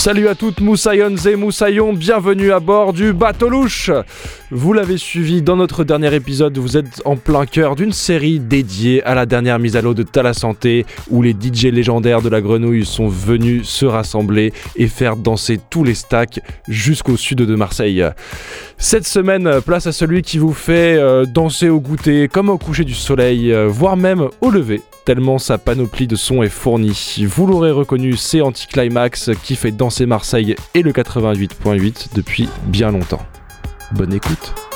Salut à toutes Moussaillons et Moussaillons, bienvenue à bord du bateau louche Vous l'avez suivi dans notre dernier épisode, vous êtes en plein cœur d'une série dédiée à la dernière mise à l'eau de Tala Santé, où les DJ légendaires de la grenouille sont venus se rassembler et faire danser tous les stacks jusqu'au sud de Marseille. Cette semaine, place à celui qui vous fait euh, danser au goûter, comme au coucher du soleil, euh, voire même au lever tellement sa panoplie de sons est fournie. Vous l'aurez reconnu, c'est Anticlimax qui fait danser Marseille et le 88.8 depuis bien longtemps. Bonne écoute.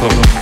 Welcome.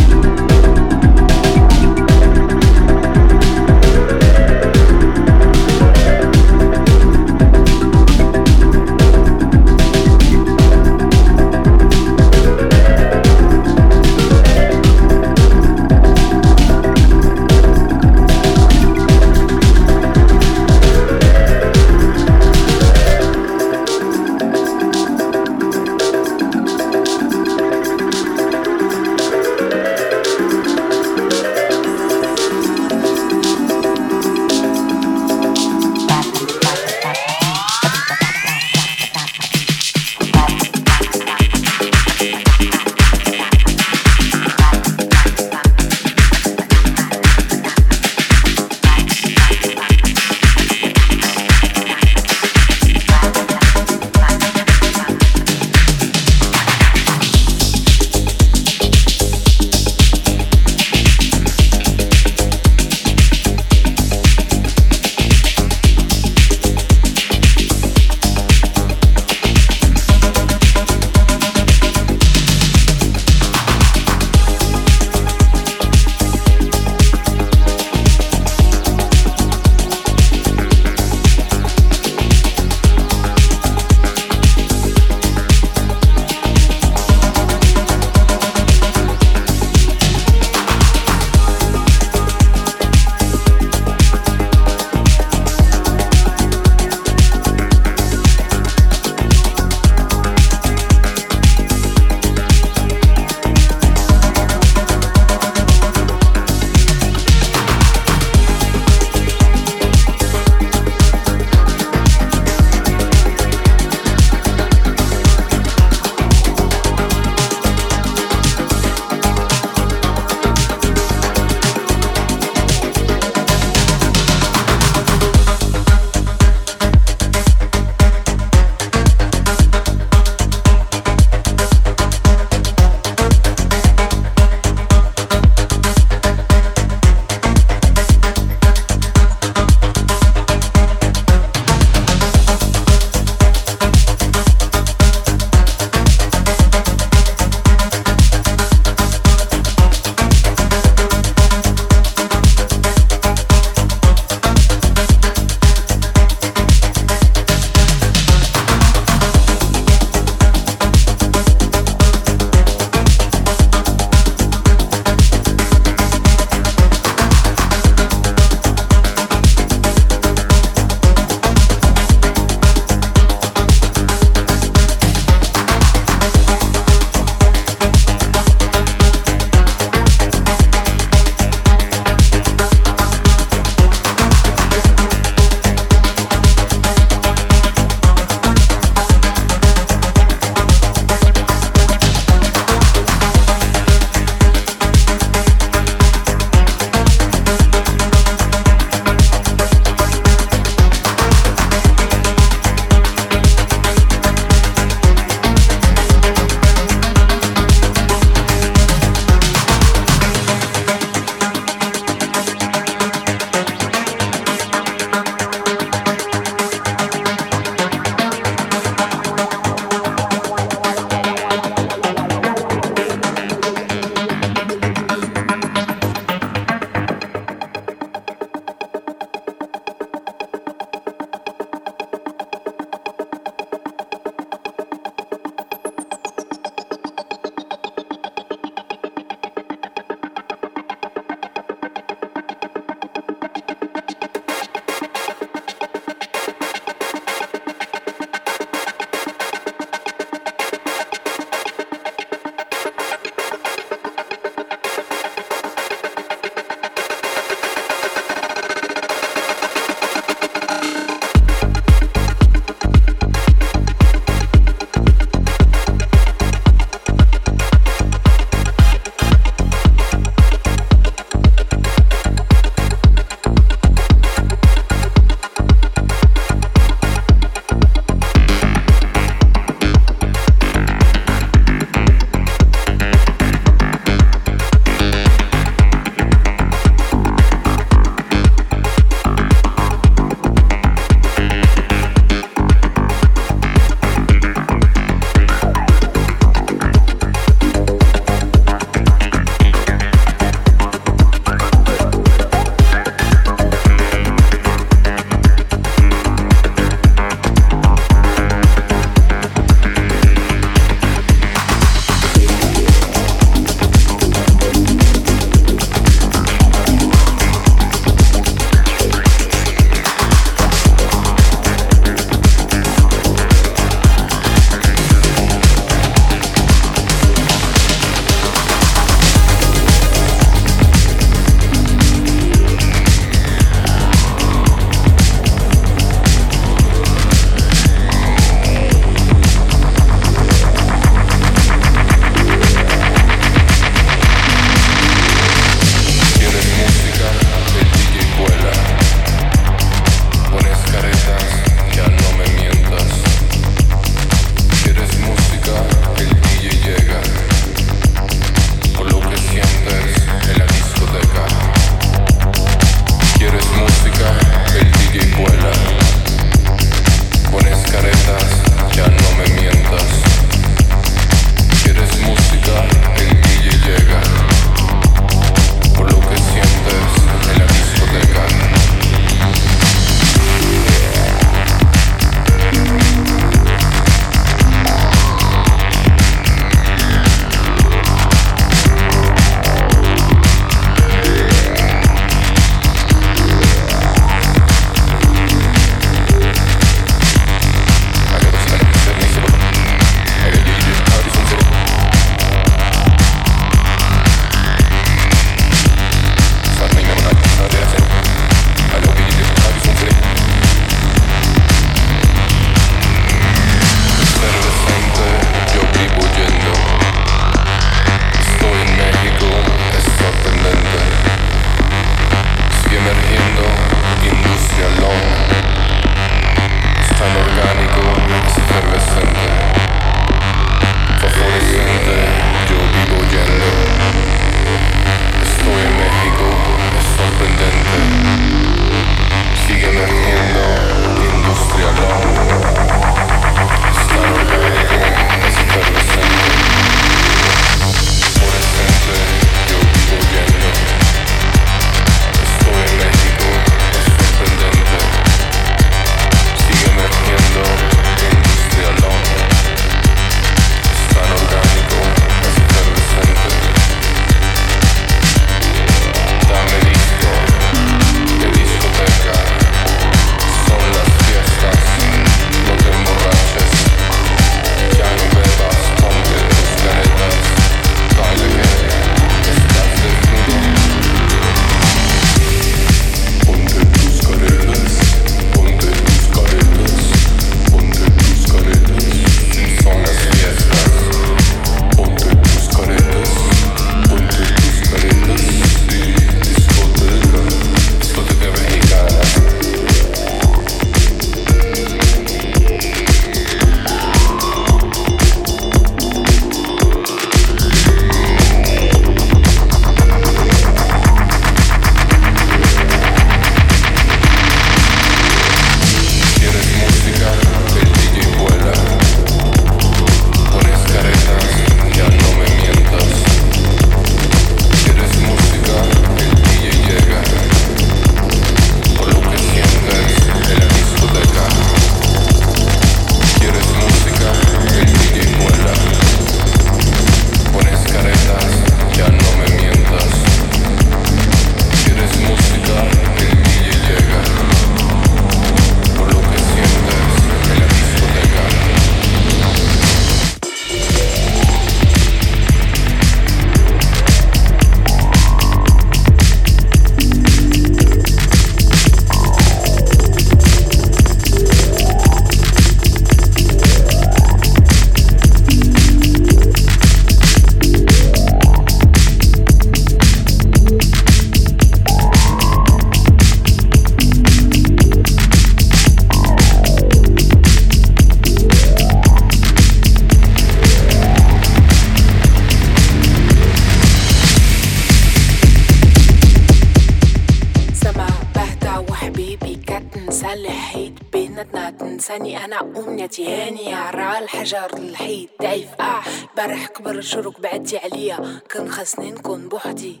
شرك بعدتي عليا. كان خاصني نكون بوحدي.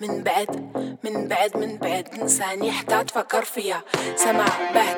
من بعد من بعد من بعد نساني حتى تفكر فيا. سمع بعد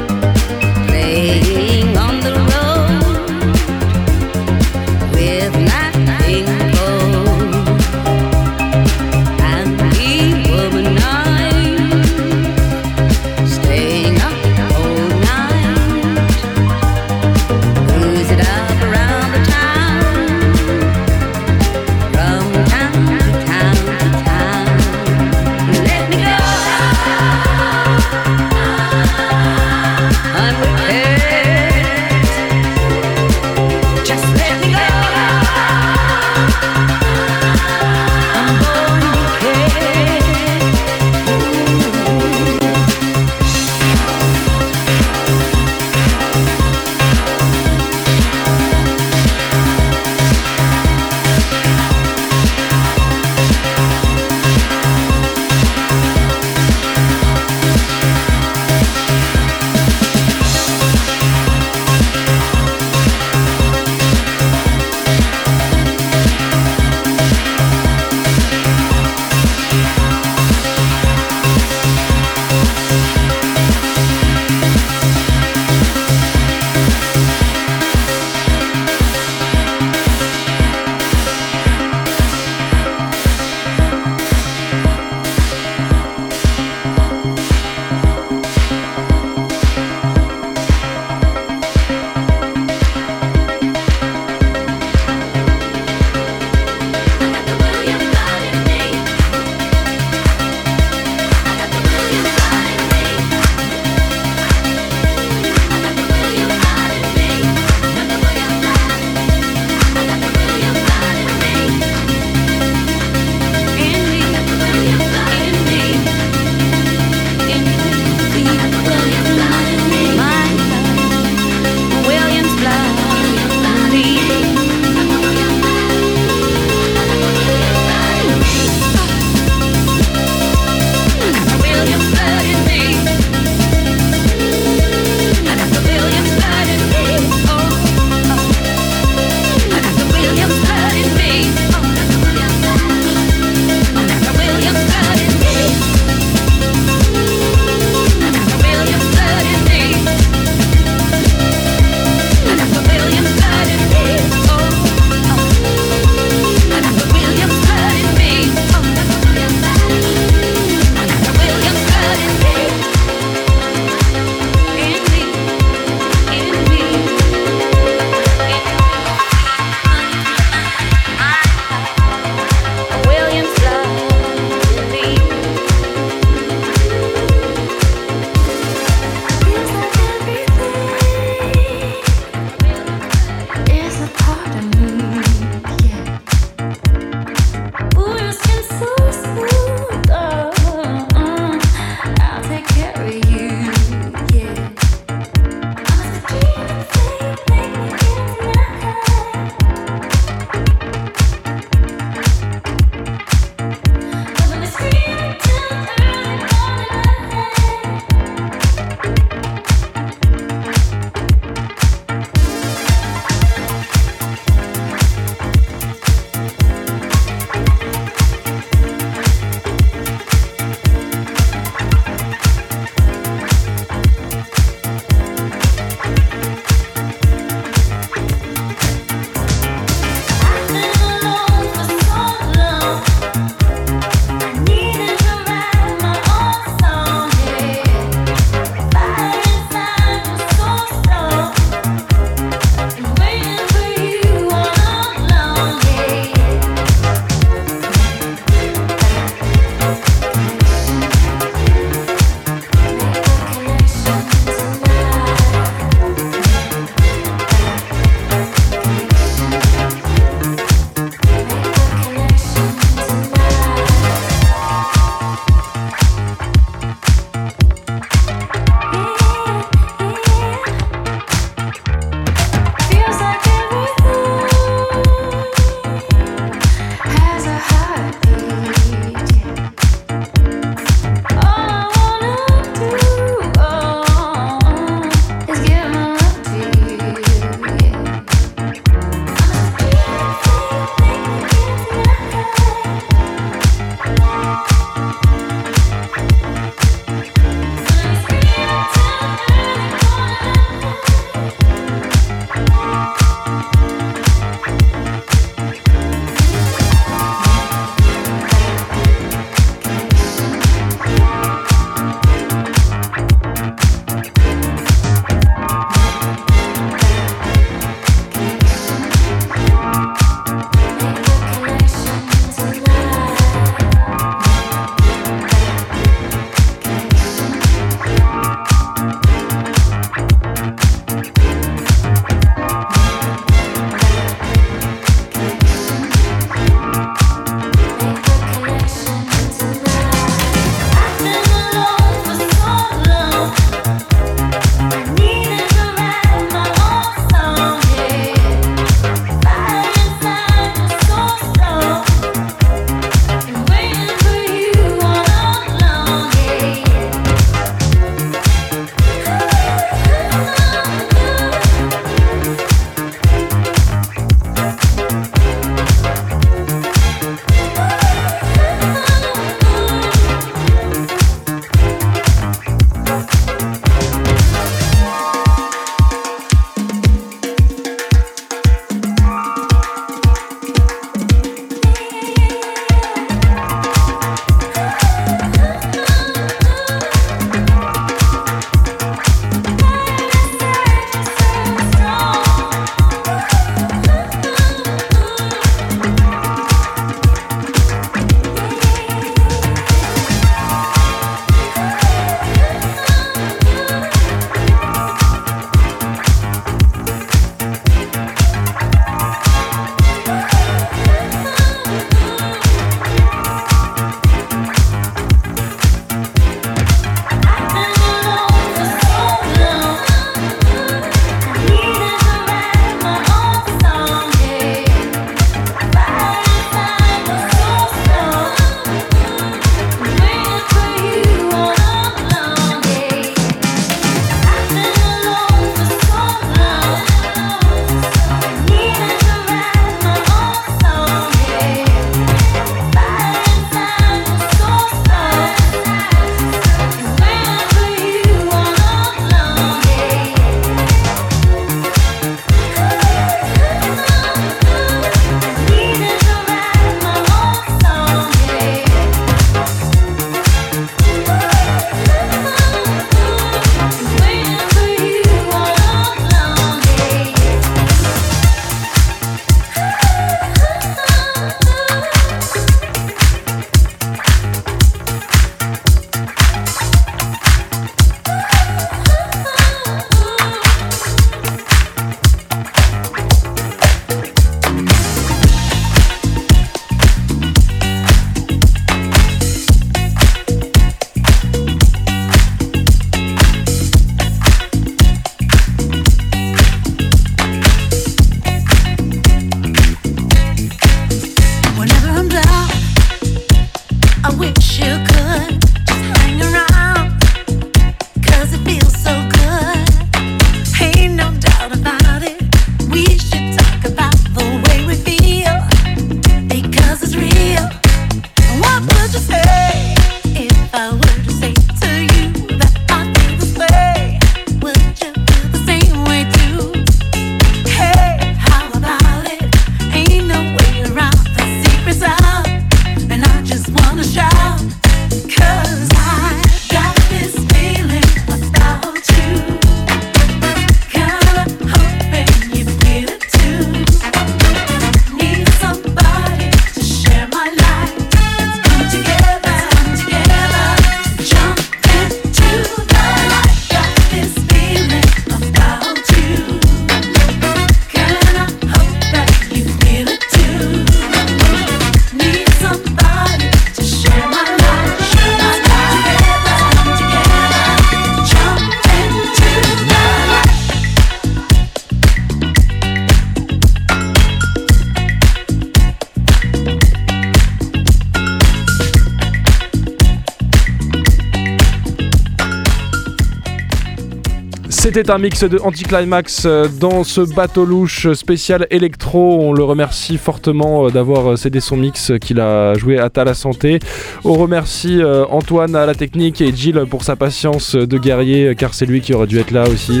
C'était un mix de Anticlimax euh, dans ce bateau louche spécial électro. On le remercie fortement euh, d'avoir euh, cédé son mix qu'il a joué à Ta la Santé. On remercie Antoine à la technique et Jill pour sa patience de guerrier car c'est lui qui aurait dû être là aussi.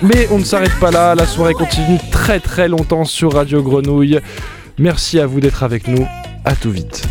Mais on ne s'arrête pas là, la soirée continue très très longtemps sur Radio Grenouille. Merci à vous d'être avec nous, à tout vite.